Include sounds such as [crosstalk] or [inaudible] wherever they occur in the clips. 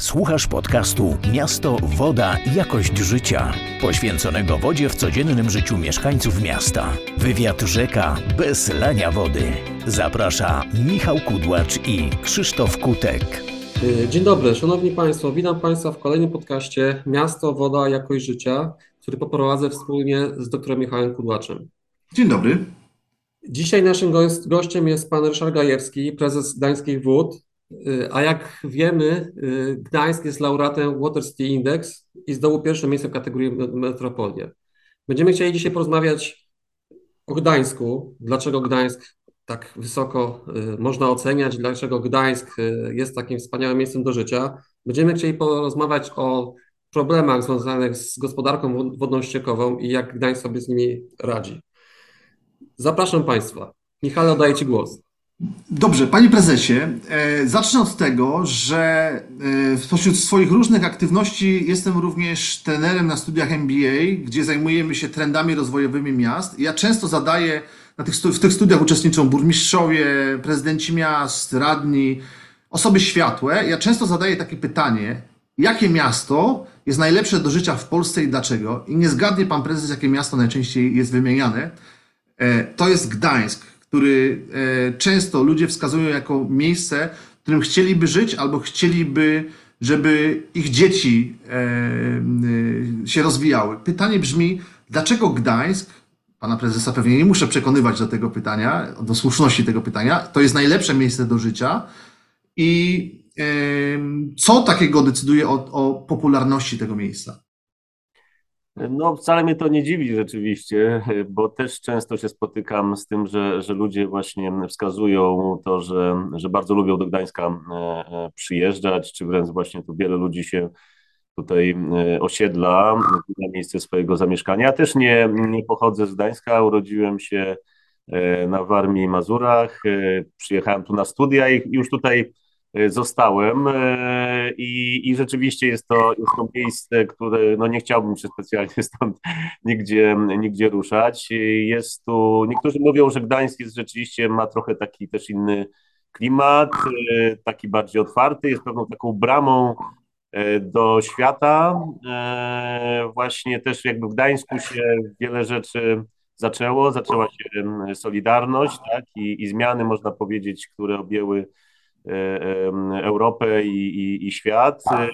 Słuchasz podcastu Miasto, Woda, Jakość Życia, poświęconego wodzie w codziennym życiu mieszkańców miasta. Wywiad rzeka bez lania wody. Zaprasza Michał Kudłacz i Krzysztof Kutek. Dzień dobry, Szanowni Państwo. Witam Państwa w kolejnym podcaście Miasto, Woda, Jakość Życia, który poprowadzę wspólnie z doktorem Michałem Kudłaczem. Dzień dobry. Dzisiaj naszym gościem jest pan Ryszard Gajewski, prezes Gdańskich Wód, Y, a jak wiemy, y, Gdańsk jest laureatem Water City Index i zdobył pierwsze miejsce w kategorii metropolie. Będziemy chcieli dzisiaj porozmawiać o Gdańsku, dlaczego Gdańsk tak wysoko y, można oceniać, dlaczego Gdańsk jest takim wspaniałym miejscem do życia. Będziemy chcieli porozmawiać o problemach związanych z gospodarką wodną ściekową i jak Gdańsk sobie z nimi radzi. Zapraszam Państwa. Michale, oddaję Ci głos. Dobrze, panie prezesie, e, zacznę od tego, że e, spośród swoich różnych aktywności jestem również trenerem na studiach MBA, gdzie zajmujemy się trendami rozwojowymi miast. Ja często zadaję, na tych, w tych studiach uczestniczą burmistrzowie, prezydenci miast, radni, osoby światłe. Ja często zadaję takie pytanie, jakie miasto jest najlepsze do życia w Polsce i dlaczego? I nie zgadnie pan prezes, jakie miasto najczęściej jest wymieniane. E, to jest Gdańsk który e, często ludzie wskazują jako miejsce, w którym chcieliby żyć albo chcieliby, żeby ich dzieci e, e, się rozwijały. Pytanie brzmi, dlaczego Gdańsk, pana prezesa pewnie nie muszę przekonywać do tego pytania, do słuszności tego pytania, to jest najlepsze miejsce do życia i co takiego decyduje o, o popularności tego miejsca? No, wcale mnie to nie dziwi rzeczywiście, [laughs] bo też często się spotykam z tym, że, że ludzie właśnie wskazują to, że, że bardzo lubią do Gdańska e, e, przyjeżdżać, czy wręcz właśnie tu wiele ludzi się tutaj e, osiedla na miejsce swojego zamieszkania. Ja też nie, nie pochodzę z Gdańska, urodziłem się na Warmii i Mazurach, przyjechałem tu na studia i już tutaj zostałem e, i, i rzeczywiście jest to, jest to miejsce, które no nie chciałbym się specjalnie [laughs] stąd nigdzie, nigdzie ruszać. Jest tu, niektórzy mówią, że Gdańsk jest rzeczywiście, ma trochę taki też inny klimat, e, taki bardziej otwarty, jest pewną taką bramą do świata. Właśnie też jakby w Gdańsku się wiele rzeczy zaczęło, zaczęła się Solidarność tak? I, i zmiany, można powiedzieć, które objęły Europę i, i, i świat. E,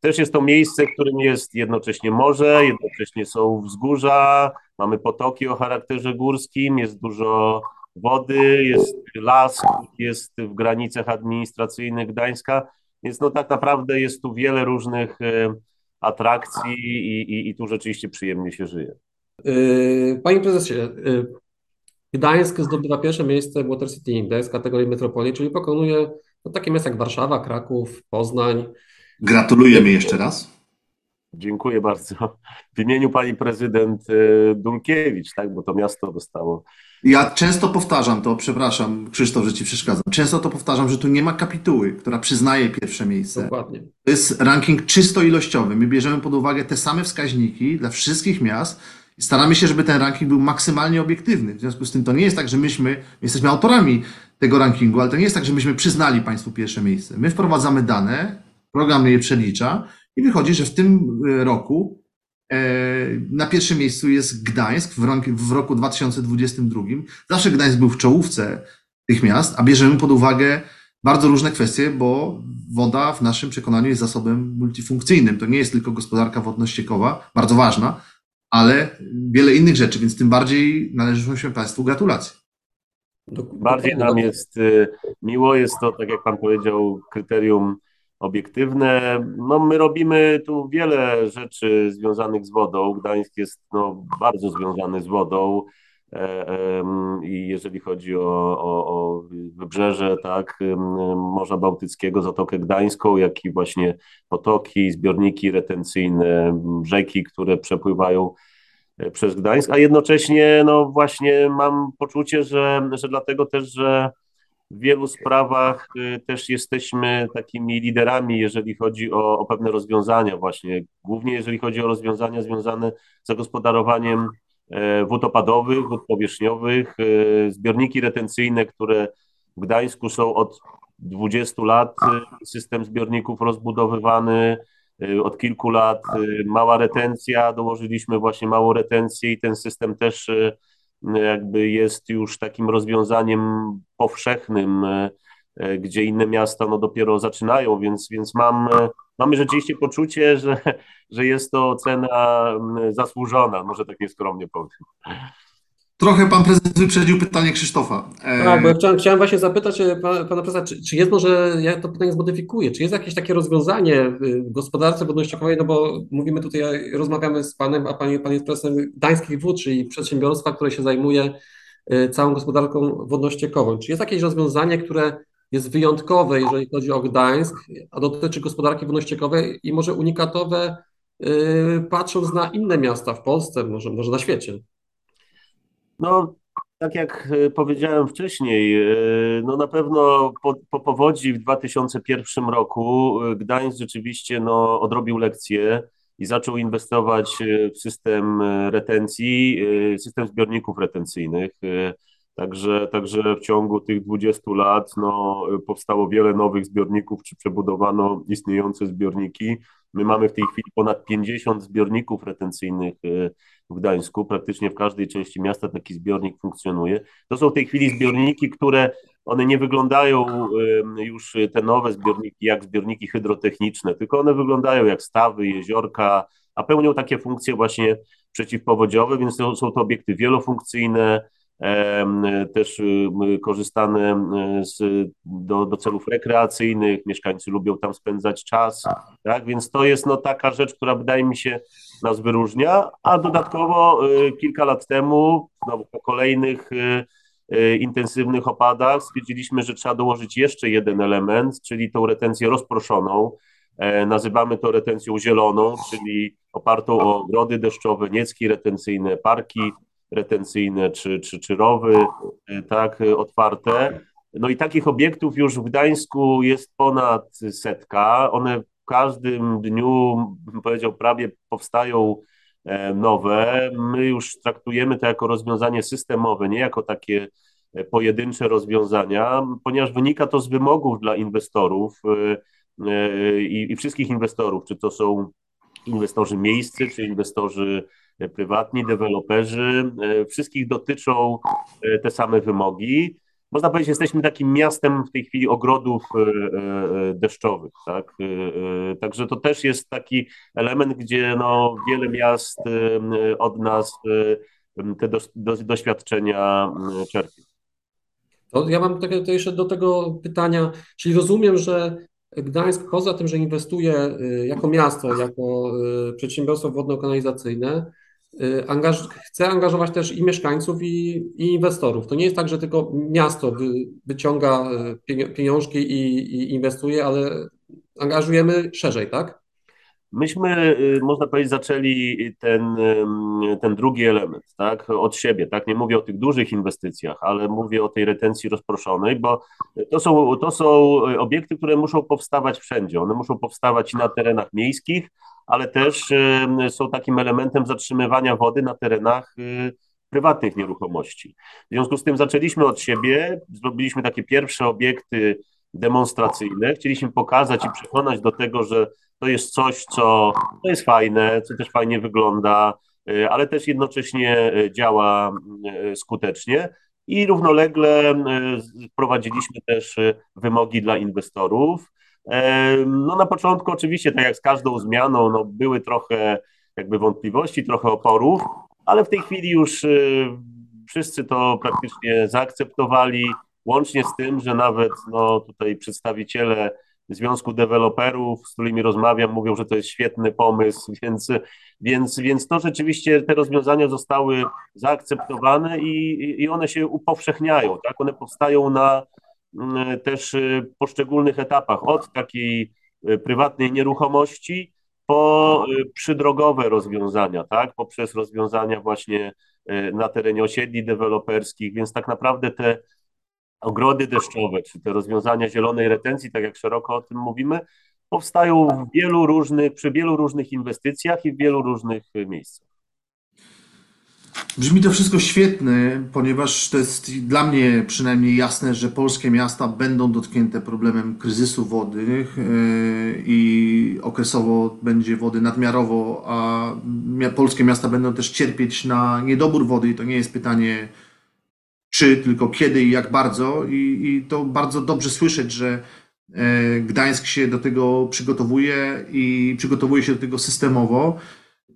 też jest to miejsce, w którym jest jednocześnie morze, jednocześnie są wzgórza, mamy potoki o charakterze górskim, jest dużo wody, jest las, jest w granicach administracyjnych Gdańska, więc no tak naprawdę jest tu wiele różnych e, atrakcji i, i, i tu rzeczywiście przyjemnie się żyje. Panie prezesie, Gdańsk zdobywa pierwsze miejsce w Water City Index kategorii metropolii, czyli pokonuje no, takie miasta jak Warszawa, Kraków, Poznań. Gratulujemy jeszcze raz. Dziękuję bardzo. W imieniu pani prezydent e, Dulkiewicz, tak, bo to miasto dostało. Ja często powtarzam to, przepraszam, Krzysztof, że ci przeszkadzam. Często to powtarzam, że tu nie ma kapituły, która przyznaje pierwsze miejsce. Dokładnie. To jest ranking czysto ilościowy. My bierzemy pod uwagę te same wskaźniki dla wszystkich miast i staramy się, żeby ten ranking był maksymalnie obiektywny. W związku z tym to nie jest tak, że myśmy my jesteśmy autorami tego rankingu, ale to nie jest tak, że myśmy przyznali Państwu pierwsze miejsce. My wprowadzamy dane, program je przelicza i wychodzi, że w tym e, roku e, na pierwszym miejscu jest Gdańsk w roku 2022. Zawsze Gdańsk był w czołówce tych miast, a bierzemy pod uwagę bardzo różne kwestie, bo woda w naszym przekonaniu jest zasobem multifunkcyjnym. To nie jest tylko gospodarka wodno-ściekowa, bardzo ważna, ale wiele innych rzeczy, więc tym bardziej należą się Państwu gratulacje. Bardziej nam jest y, miło, jest to, tak jak Pan powiedział, kryterium obiektywne. No, my robimy tu wiele rzeczy związanych z wodą. Gdańsk jest no, bardzo związany z wodą. E, I jeżeli chodzi o, o, o wybrzeże, tak, Morza Bałtyckiego, Zatokę Gdańską, jak i właśnie potoki, zbiorniki retencyjne, rzeki, które przepływają przez Gdańsk, a jednocześnie no właśnie mam poczucie, że, że dlatego też, że w wielu sprawach e, też jesteśmy takimi liderami, jeżeli chodzi o, o pewne rozwiązania właśnie, głównie jeżeli chodzi o rozwiązania związane z zagospodarowaniem e, wód opadowych, wód powierzchniowych, zbiorniki retencyjne, które w Gdańsku są od 20 lat system zbiorników rozbudowywany, od kilku lat mała retencja, dołożyliśmy właśnie małą retencję i ten system też jakby jest już takim rozwiązaniem powszechnym, gdzie inne miasta no dopiero zaczynają, więc, więc mam, mamy rzeczywiście poczucie, że, że jest to cena zasłużona, może tak nieskromnie powiem. Trochę pan prezes wyprzedził pytanie Krzysztofa. E, tak, bo ja chciałem, chciałem właśnie zapytać e, pana, prezesa, czy, czy, jest może, ja to pytanie zmodyfikuję, czy jest jakieś takie rozwiązanie w gospodarce wodno-ściekowej, no bo mówimy tutaj, rozmawiamy z panem, a pan, pan jest prezesem Gdańskich Wód, czyli przedsiębiorstwa, które się zajmuje e, całą gospodarką wodno-ściekową. Czy jest jakieś rozwiązanie, które jest wyjątkowe, jeżeli chodzi o Gdańsk, a dotyczy gospodarki wodno-ściekowej i może unikatowe, patrząc na inne miasta w Polsce, może, może na świecie? No, tak jak e, powiedziałem wcześniej, e, no na pewno po, po powodzi w 2001 roku e, Gdańsk rzeczywiście no, odrobił lekcję i zaczął inwestować w system retencji, system zbiorników retencyjnych. Także, także w ciągu tych 20 lat no, powstało wiele nowych zbiorników, czy przebudowano istniejące zbiorniki. My mamy w tej chwili ponad 50 zbiorników retencyjnych w Gdańsku. Praktycznie w każdej części miasta taki zbiornik funkcjonuje. To są w tej chwili zbiorniki, które one nie wyglądają już te nowe zbiorniki jak zbiorniki hydrotechniczne, tylko one wyglądają jak stawy, jeziorka, a pełnią takie funkcje właśnie przeciwpowodziowe, więc są to obiekty wielofunkcyjne, też y, korzystane z, do, do celów rekreacyjnych, mieszkańcy lubią tam spędzać czas, tak, więc to jest no taka rzecz, która wydaje mi się nas wyróżnia, a dodatkowo y, kilka lat temu, znowu po kolejnych y, intensywnych opadach stwierdziliśmy, że trzeba dołożyć jeszcze jeden element, czyli tą retencję rozproszoną, e, Nazywamy to retencją zieloną, czyli opartą o ogrody deszczowe, niecki retencyjne, parki retencyjne czy, czy, czy rowy, e, tak, otwarte. No i takich obiektów już w Gdańsku jest ponad setka. One w każdym dniu, bym powiedział, prawie powstają e, nowe. My już traktujemy to jako rozwiązanie systemowe, nie jako takie e, pojedyncze rozwiązania, ponieważ wynika to z wymogów dla inwestorów i, i wszystkich inwestorów, czy to są inwestorzy miejscy, czy inwestorzy prywatni, deweloperzy, e, wszystkich dotyczą e, te same wymogi. Można powiedzieć, jesteśmy takim miastem w tej chwili ogrodów e, deszczowych, tak? Także to też jest taki element, gdzie no, wiele miast od nas te do, do, doświadczenia czerpie. To ja mam takie, to jeszcze do tego pytania, czyli rozumiem, że Gdańsk poza tym, że inwestuje jako miasto, jako przedsiębiorstwo wodno-kanalizacyjne, angaż chce angażować też i mieszkańców, i, i, inwestorów. To nie jest tak, że tylko miasto wy, wyciąga y, pieniążki i, i inwestuje, ale angażujemy szerzej, tak? Myśmy, y, można powiedzieć, zaczęli ten, ten drugi element, tak, od siebie, tak, nie mówię o tych dużych inwestycjach, ale mówię o tej retencji rozproszonej, bo to są, to są obiekty, które muszą powstawać wszędzie, one muszą powstawać i na terenach miejskich, ale też są takim elementem zatrzymywania wody na terenach y, prywatnych nieruchomości. W związku z tym zaczęliśmy od siebie, zrobiliśmy takie pierwsze obiekty demonstracyjne. Chcieliśmy pokazać i przekonać do tego, że to jest coś, co to jest fajne, co też fajnie wygląda, y, ale też jednocześnie y, działa skutecznie. I równolegle wprowadziliśmy też wymogi dla inwestorów. No na początku oczywiście, tak jak z każdą zmianą, no były trochę jakby wątpliwości, trochę oporów, ale w tej chwili już y, wszyscy to praktycznie zaakceptowali, łącznie z tym, że nawet no, tutaj przedstawiciele Związku Deweloperów, z którymi rozmawiam, mówią, że to jest świetny pomysł, [laughs] więc, więc, więc to rzeczywiście te rozwiązania zostały zaakceptowane i, i one się upowszechniają, tak? One powstają na, też y, poszczególnych etapach, od takiej y, prywatnej nieruchomości po y, przydrogowe rozwiązania, tak, poprzez rozwiązania właśnie na terenie osiedli deweloperskich, więc tak naprawdę te ogrody deszczowe, czy te rozwiązania zielonej retencji, tak jak szeroko o tym mówimy, powstają w wielu różnych, przy wielu różnych inwestycjach i w wielu różnych miejscach. Brzmi to wszystko świetnie, ponieważ to jest dla mnie przynajmniej jasne, że polskie miasta będą dotknięte problemem kryzysu wody yy, i okresowo będzie wody nadmiarowo, a polskie miasta będą też cierpieć na niedobór wody i to nie jest pytanie czy, tylko kiedy i jak bardzo. I, i to bardzo dobrze słyszeć, że yy, Gdańsk się do tego przygotowuje i przygotowuje się do tego systemowo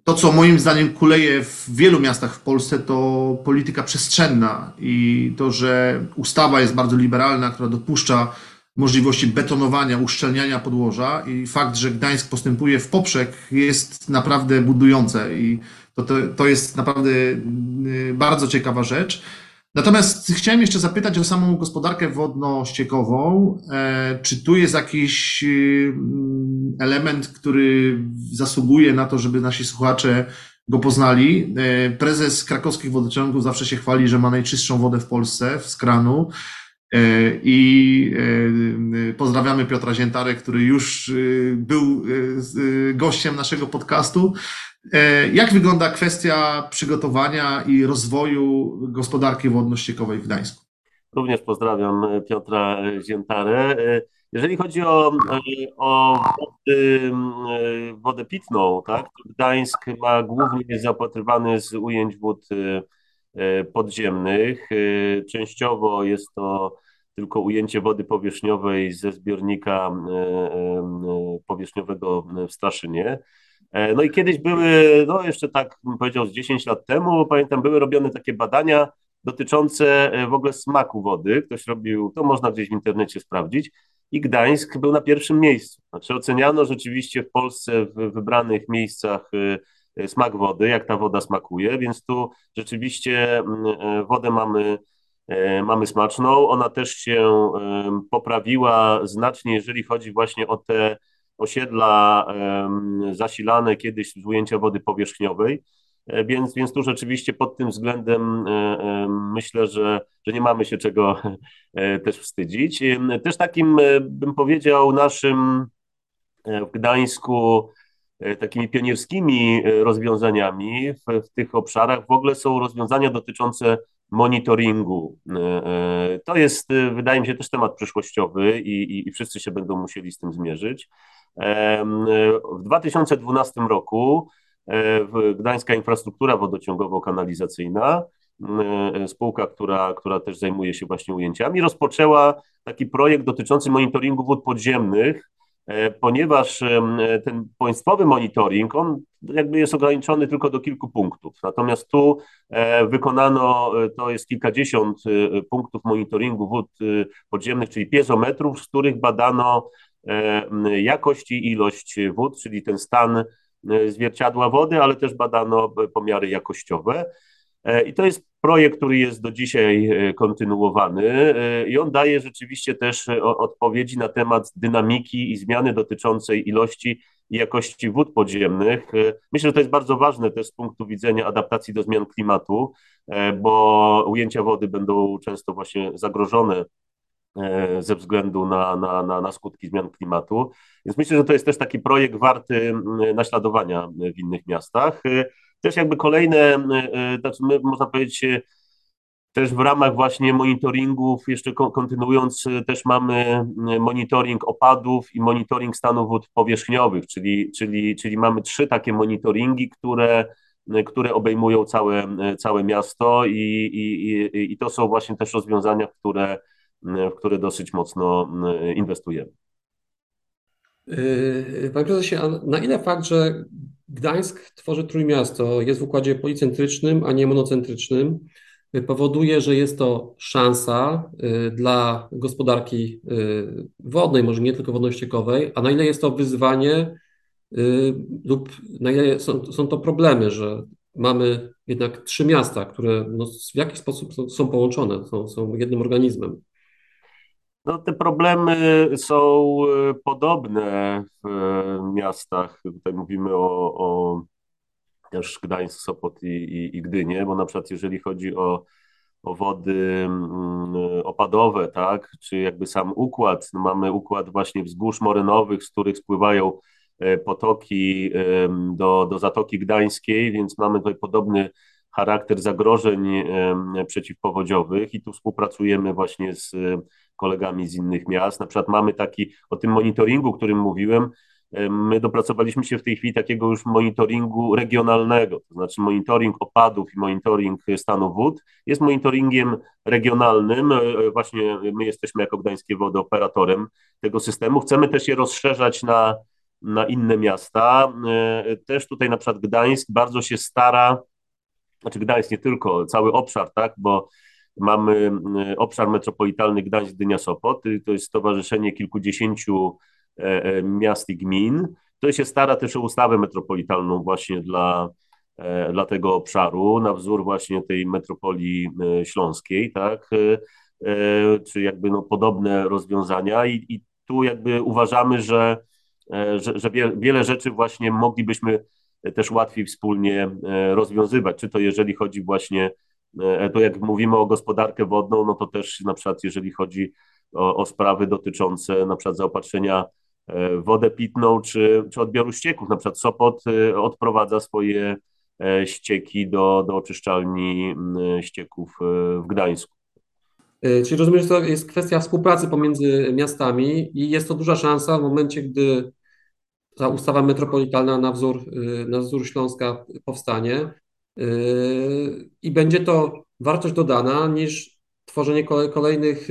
to, co moim zdaniem kuleje w wielu miastach w Polsce, to polityka przestrzenna i to, że ustawa jest bardzo liberalna, która dopuszcza możliwości betonowania, uszczelniania podłoża i fakt, że Gdańsk postępuje w poprzek jest naprawdę budujące i to, to, to jest naprawdę y, bardzo ciekawa rzecz. Natomiast chciałem jeszcze zapytać o samą gospodarkę wodno-ściekową. E, czy tu jest jakiś y, element, który zasługuje na to, żeby nasi słuchacze go poznali? E, prezes krakowskich wodociągów zawsze się chwali, że ma najczystszą wodę w Polsce z kranu. E, I pozdrawiamy Piotra Ziętarę, który już y, był y, gościem naszego podcastu. E, jak wygląda kwestia przygotowania i rozwoju gospodarki wodno-ściekowej w Gdańsku? Również pozdrawiam Piotra Ziętarę. E, jeżeli chodzi o, o wody, wodę pitną, tak, Gdańsk ma głównie zaopatrywany z ujęć wód e, podziemnych. Częściowo jest to tylko ujęcie wody powierzchniowej ze zbiornika powierzchniowego w Straszynie. E, no i kiedyś były, no jeszcze tak bym powiedział z 10 lat temu, pamiętam, były robione takie badania dotyczące e, w ogóle smaku wody. Ktoś robił, to można gdzieś w internecie sprawdzić. I Gdańsk był na pierwszym miejscu. Znaczy oceniano rzeczywiście w Polsce w wybranych miejscach e, smak wody, jak ta woda smakuje, więc tu rzeczywiście mm, wodę mamy, mamy smaczną. Ona też się poprawiła znacznie, jeżeli chodzi właśnie o te osiedla zasilane kiedyś z ujęcia wody powierzchniowej. E, więc, więc tu rzeczywiście pod tym względem e, myślę, że, że nie mamy się czego e, też wstydzić. Też takim, bym powiedział, naszym w Gdańsku takimi pionierskimi rozwiązaniami w, w tych obszarach w ogóle są rozwiązania dotyczące monitoringu. To jest, wydaje mi się, też temat przyszłościowy i, i, i wszyscy się będą musieli z tym zmierzyć. W 2012 roku e, Gdańska Infrastruktura Wodociągowo-Kanalizacyjna, e, spółka, która, która też zajmuje się właśnie ujęciami, rozpoczęła taki projekt dotyczący monitoringu wód podziemnych, e, ponieważ ten państwowy monitoring, on jakby jest ograniczony tylko do kilku punktów. Natomiast tu wykonano, to jest kilkadziesiąt punktów monitoringu wód podziemnych, czyli piezometrów, z których badano jakość i ilość wód, czyli ten stan e, zwierciadła wody, ale też badano pomiary jakościowe. E, I to jest projekt, który jest do dzisiaj kontynuowany i on daje rzeczywiście też odpowiedzi na temat dynamiki i zmiany dotyczącej ilości i jakości wód podziemnych. Myślę, że to jest bardzo ważne też z punktu widzenia adaptacji do zmian klimatu, bo ujęcia wody będą często właśnie zagrożone E, ze względu na, na, na, na, skutki zmian klimatu. Więc myślę, że to jest też taki projekt warty naśladowania w innych miastach. E, też jakby kolejne, e, znaczy my, można powiedzieć, też w ramach właśnie monitoringów, jeszcze kontynuując, też mamy monitoring opadów i monitoring stanu wód powierzchniowych, czyli, czyli, czyli mamy trzy takie monitoringi, które, które obejmują całe, całe miasto i, i, i to są właśnie też rozwiązania, które w które dosyć mocno e, inwestujemy. Yy, panie prezesie, na ile fakt, że Gdańsk tworzy trójmiasto, jest w układzie policentrycznym, a nie monocentrycznym, powoduje, że jest to szansa dla gospodarki wodnej, może nie tylko wodno-ściekowej, a na ile jest to wyzwanie lub na ile są, są to problemy, że mamy jednak trzy miasta, które no, w jakiś sposób są, są połączone, są, są jednym organizmem. No, te problemy są e, podobne w e, miastach. Tutaj mówimy o, o też Gdańsk, Sopot i, i, i bo na przykład jeżeli chodzi o, o wody mm, opadowe, tak, czy jakby sam układ, no mamy układ właśnie wzgórz morynowych, z których spływają e, potoki do, do Zatoki Gdańskiej, więc mamy tutaj podobny charakter zagrożeń przeciwpowodziowych i tu współpracujemy właśnie z kolegami z innych miast. Na przykład mamy taki, o tym monitoringu, o którym mówiłem, My dopracowaliśmy się w tej chwili takiego już monitoringu regionalnego, to znaczy monitoring opadów i monitoring stanu wód jest monitoringiem regionalnym. E, właśnie my jesteśmy jako Gdańskie Wody operatorem tego systemu. Chcemy też je rozszerzać na, na inne miasta. E, też tutaj na przykład Gdańsk bardzo się stara, znaczy Gdańsk nie tylko, cały obszar, tak, bo mamy e, obszar metropolitalny Gdańsk-Dynia-Sopot, to jest stowarzyszenie kilkudziesięciu E, e, miast i gmin. To się stara też o ustawę metropolitalną właśnie dla, e, dla tego obszaru, na wzór właśnie tej metropolii śląskiej, tak, czy jakby no podobne rozwiązania. I, i tu jakby uważamy, że, że, że wiele rzeczy właśnie moglibyśmy też łatwiej wspólnie rozwiązywać, czy to jeżeli chodzi właśnie, to jak mówimy o gospodarkę wodną, no to też na przykład jeżeli chodzi o, o sprawy dotyczące na przykład zaopatrzenia E, wodę pitną czy, czy odbioru ścieków. Na przykład Sopot e, odprowadza swoje e, ścieki do, do oczyszczalni ścieków w Gdańsku. Czyli rozumiem, że to jest kwestia współpracy pomiędzy miastami i jest to duża szansa w momencie, gdy ta ustawa metropolitalna na wzór, na wzór Śląska powstanie i będzie to wartość dodana niż tworzenie kolejnych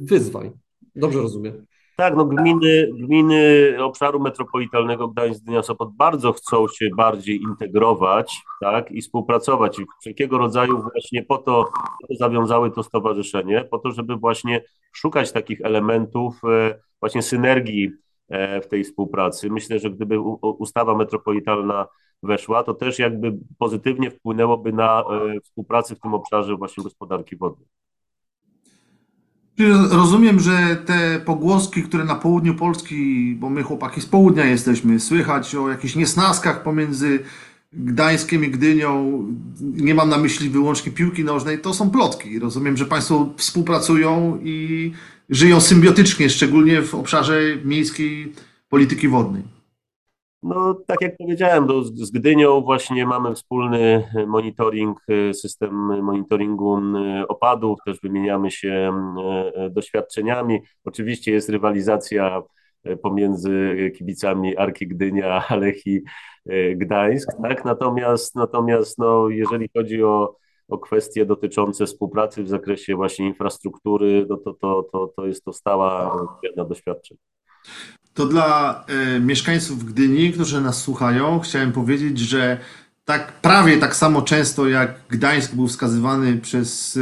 wyzwań. Dobrze rozumiem. Tak, no gminy, gminy obszaru metropolitalnego Gdańsk-Gdynia Sopot bardzo chcą się bardziej integrować tak, i współpracować i wszelkiego rodzaju właśnie po to, po to zawiązały to stowarzyszenie, po to, żeby właśnie szukać takich elementów właśnie synergii w tej współpracy. Myślę, że gdyby ustawa metropolitalna weszła, to też jakby pozytywnie wpłynęłoby na e, współpracę w tym obszarze właśnie gospodarki wodnej. Rozumiem, że te pogłoski, które na południu Polski, bo my chłopaki z południa jesteśmy, słychać o jakichś niesnaskach pomiędzy Gdańskiem i Gdynią, nie mam na myśli wyłącznie piłki nożnej, to są plotki. Rozumiem, że Państwo współpracują i żyją symbiotycznie, szczególnie w obszarze miejskiej polityki wodnej. No, tak jak powiedziałem, do, z Gdynią właśnie mamy wspólny monitoring, system monitoringu opadów, też wymieniamy się e, doświadczeniami. Oczywiście jest rywalizacja e, pomiędzy kibicami Arki Gdynia, Alechi e, Gdańsk, tak? Natomiast, natomiast no, jeżeli chodzi o, o kwestie dotyczące współpracy w zakresie właśnie infrastruktury, no to, to, to, to jest to stała jedna doświadczeń. To dla e, mieszkańców Gdyni, którzy nas słuchają, chciałem powiedzieć, że tak prawie tak samo często jak Gdańsk był wskazywany przez e,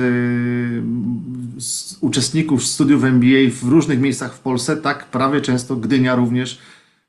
uczestników studiów MBA w różnych miejscach w Polsce, tak prawie często Gdynia również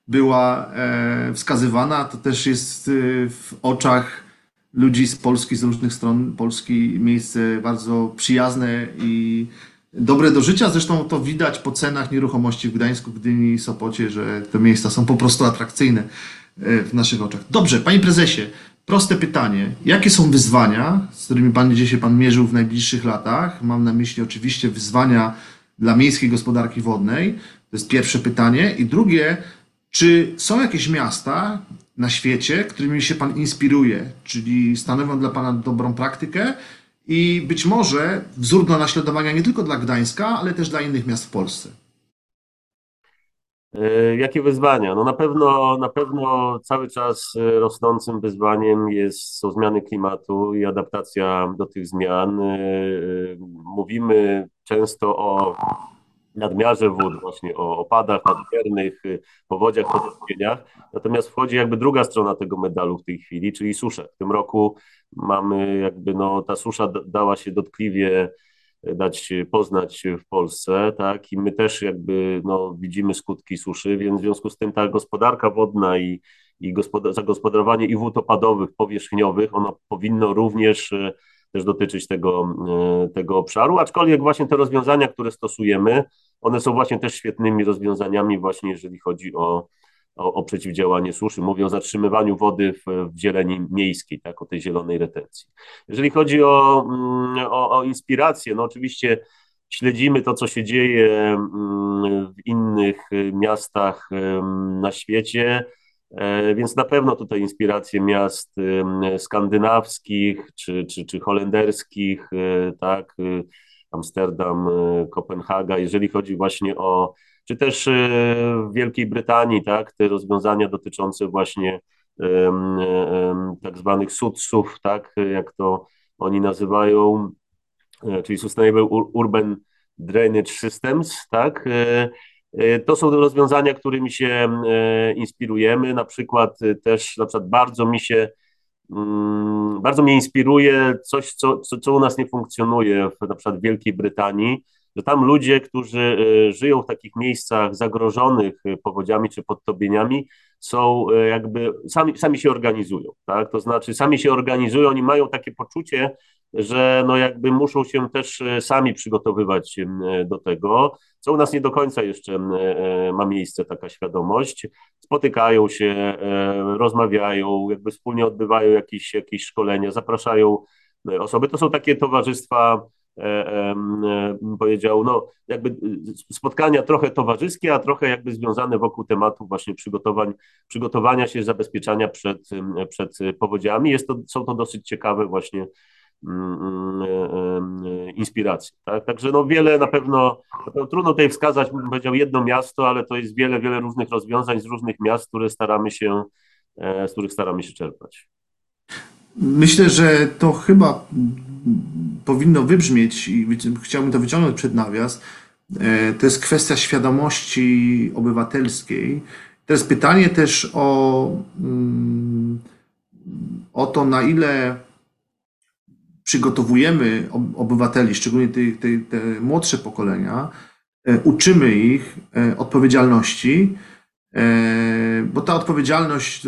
była e, wskazywana. To też jest w oczach ludzi z Polski, z różnych stron Polski miejsce bardzo przyjazne i dobre do życia. Zresztą to widać po cenach nieruchomości w Gdańsku, Gdyni i Sopocie, że te miejsca są po prostu atrakcyjne e, w naszych oczach. Dobrze, panie prezesie, proste pytanie. Jakie są wyzwania, z którymi pan będzie się pan mierzył w najbliższych latach? Mam na myśli oczywiście wyzwania dla miejskiej gospodarki wodnej. To jest pierwsze pytanie. I drugie, czy są jakieś miasta na świecie, którymi się pan inspiruje, czyli stanowią dla pana dobrą praktykę i być może wzór do naśladowania nie tylko dla Gdańska, ale też dla innych miast w Polsce. E, jakie wyzwania? No na pewno, na pewno cały czas e, rosnącym wyzwaniem jest, są zmiany klimatu i adaptacja do tych zmian. E, mówimy często o nadmiarze wód, właśnie o opadach nadmiernych, powodziach, podrobieniach. Natomiast wchodzi jakby druga strona tego medalu w tej chwili, czyli susze. W tym roku mamy jakby, no ta susza dała się dotkliwie e, dać poznać w Polsce, tak, i my też jakby, no, widzimy skutki suszy, więc w związku z tym ta gospodarka wodna i, i gospodar zagospodarowanie i wód opadowych, powierzchniowych, ono powinno również e, też dotyczyć tego, tego obszaru, aczkolwiek właśnie te rozwiązania, które stosujemy, one są właśnie też świetnymi rozwiązaniami właśnie jeżeli chodzi o, o, o przeciwdziałanie suszy. Mówię o zatrzymywaniu wody w, w zieleni miejskiej, tak, o tej zielonej retencji. Jeżeli chodzi o, mm, o, o inspirację, no oczywiście śledzimy to, co się dzieje mm, w innych miastach na świecie. Więc na pewno tutaj inspiracje miast skandynawskich czy, czy, czy holenderskich, tak, Amsterdam, Kopenhaga, jeżeli chodzi właśnie o, czy też w Wielkiej Brytanii, tak, te rozwiązania dotyczące właśnie tak zwanych SUDSów, tak, jak to oni nazywają, e, czyli Sustainable Urban Drainage Systems, tak, e, e, to są rozwiązania, którymi się inspirujemy. Na przykład też, na przykład bardzo mi się, bardzo mnie inspiruje coś, co, co, co u nas nie funkcjonuje, w, na przykład w Wielkiej Brytanii, że tam ludzie, którzy żyją w takich miejscach zagrożonych powodziami czy podtopieniami, są e, jakby, sami, sami się organizują, tak? To znaczy sami się organizują, oni mają takie poczucie, że no jakby muszą się też sami przygotowywać do tego, co u nas nie do końca jeszcze e, ma miejsce taka świadomość. Spotykają się, rozmawiają, jakby wspólnie odbywają jakieś, jakieś szkolenia, zapraszają osoby. To są takie towarzystwa E, powiedział, no jakby spotkania trochę towarzyskie, a trochę jakby związane wokół tematu właśnie przygotowań, przygotowania się, zabezpieczania przed, przed powodziami. Jest to, są to dosyć ciekawe właśnie inspiracje. Tak? Także no wiele na pewno, na pewno trudno tutaj wskazać, bym powiedział, jedno miasto, ale to jest wiele, wiele różnych rozwiązań z różnych miast, które staramy się, e, z których staramy się czerpać. Myślę, że to chyba powinno wybrzmieć i chciałbym to wyciągnąć przed nawias. E, to jest kwestia świadomości obywatelskiej. To jest pytanie też o, mm, o to, na ile przygotowujemy obywateli, szczególnie te, te, te młodsze pokolenia, e, uczymy ich e, odpowiedzialności E, bo ta odpowiedzialność,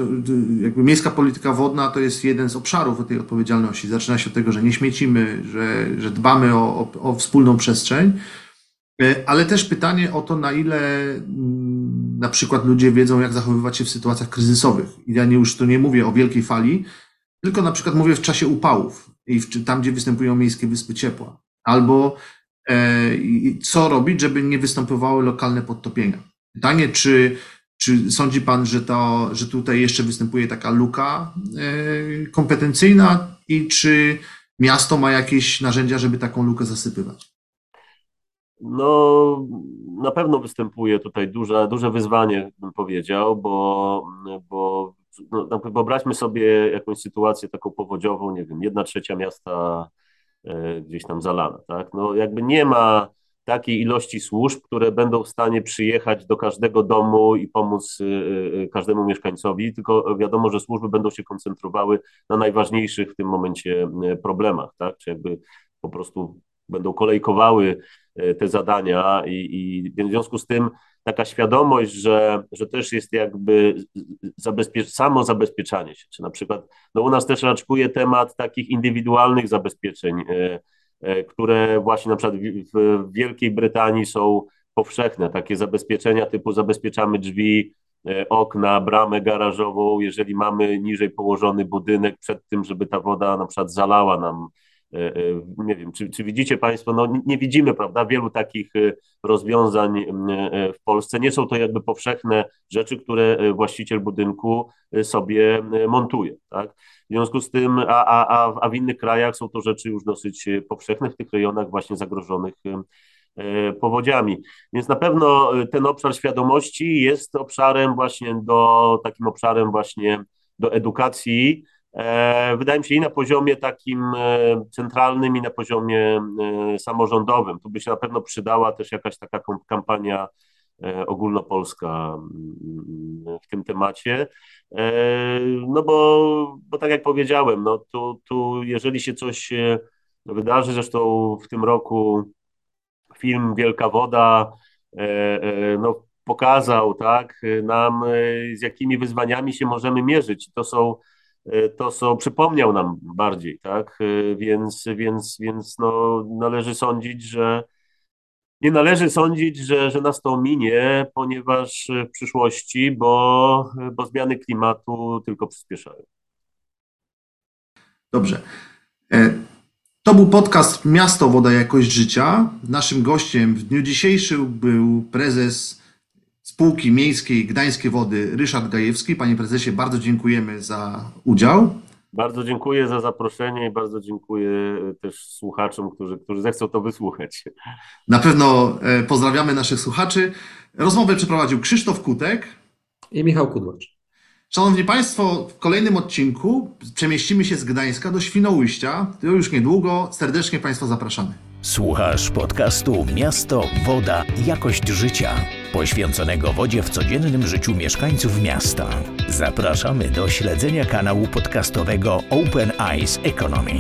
jakby miejska polityka wodna to jest jeden z obszarów tej odpowiedzialności. Zaczyna się od tego, że nie śmiecimy, że, że dbamy o, o, o wspólną przestrzeń, ale też pytanie o to, na ile mm, na przykład ludzie wiedzą, jak zachowywać się w sytuacjach kryzysowych. I ja nie, już tu nie mówię o wielkiej fali, tylko na przykład mówię w czasie upałów i w, tam, gdzie występują miejskie wyspy ciepła. Albo e, co robić, żeby nie występowały lokalne podtopienia. Pytanie, czy czy sądzi Pan, że, to, że tutaj jeszcze występuje taka luka e, kompetencyjna i czy miasto ma jakieś narzędzia, żeby taką lukę zasypywać? No, na pewno występuje tutaj duże, duże wyzwanie, bym powiedział, bo, bo no, wyobraźmy sobie jakąś sytuację taką powodziową, nie wiem, jedna trzecia miasta e, gdzieś tam zalana, tak? No, jakby nie ma takiej ilości służb, które będą w stanie przyjechać do każdego domu i pomóc y, y, każdemu mieszkańcowi, tylko wiadomo, że służby będą się koncentrowały na najważniejszych w tym momencie problemach, tak? Czy jakby po prostu będą kolejkowały te zadania i, i w związku z tym taka świadomość, że, że też jest jakby zabezpiecz, samo zabezpieczanie się, czy na przykład, no u nas też raczkuje temat takich indywidualnych zabezpieczeń, E, które właśnie na przykład w Wielkiej Brytanii są powszechne, takie zabezpieczenia typu zabezpieczamy drzwi, e, okna, bramę garażową, jeżeli mamy niżej położony budynek przed tym, żeby ta woda na przykład zalała nam e, nie wiem, czy, czy, widzicie Państwo, no nie widzimy, prawda, wielu takich rozwiązań w Polsce. Nie są to jakby powszechne rzeczy, które właściciel budynku sobie montuje, tak? W związku z tym, a, a, a w innych krajach są to rzeczy już dosyć e, powszechne w tych rejonach właśnie zagrożonych e, e, powodziami. Więc na pewno ten obszar świadomości jest obszarem właśnie do, takim obszarem właśnie do edukacji, wydaje mi się i na poziomie takim centralnym i na poziomie samorządowym. Tu by się na pewno przydała też jakaś taka kampania E, ogólnopolska mm, w tym temacie. E, no bo, bo tak jak powiedziałem, no tu, tu jeżeli się coś wydarzy, zresztą w tym roku film Wielka Woda e, no, pokazał tak, nam, z jakimi wyzwaniami się możemy mierzyć. To są, to są, przypomniał nam bardziej, tak, więc, więc, więc no, należy sądzić, że nie należy sądzić, że, że nas to minie, ponieważ w przyszłości, bo, bo zmiany klimatu tylko przyspieszają. Dobrze. E, to był podcast Miasto, Woda, Jakość Życia. Naszym gościem w dniu dzisiejszym był prezes spółki miejskiej Gdańskie Wody Ryszard Gajewski. Panie prezesie, bardzo dziękujemy za udział. Bardzo dziękuję za zaproszenie i bardzo dziękuję też słuchaczom, którzy, którzy zechcą to wysłuchać. Na pewno e, pozdrawiamy naszych słuchaczy. Rozmowę przeprowadził Krzysztof Kutek i Michał Kudłacz. Szanowni Państwo, w kolejnym odcinku przemieścimy się z Gdańska do Świnoujścia. To już niedługo. Serdecznie Państwa zapraszamy. Słuchasz podcastu Miasto, Woda, Jakość Życia, poświęconego wodzie w codziennym życiu mieszkańców miasta. Zapraszamy do śledzenia kanału podcastowego Open Eyes Economy.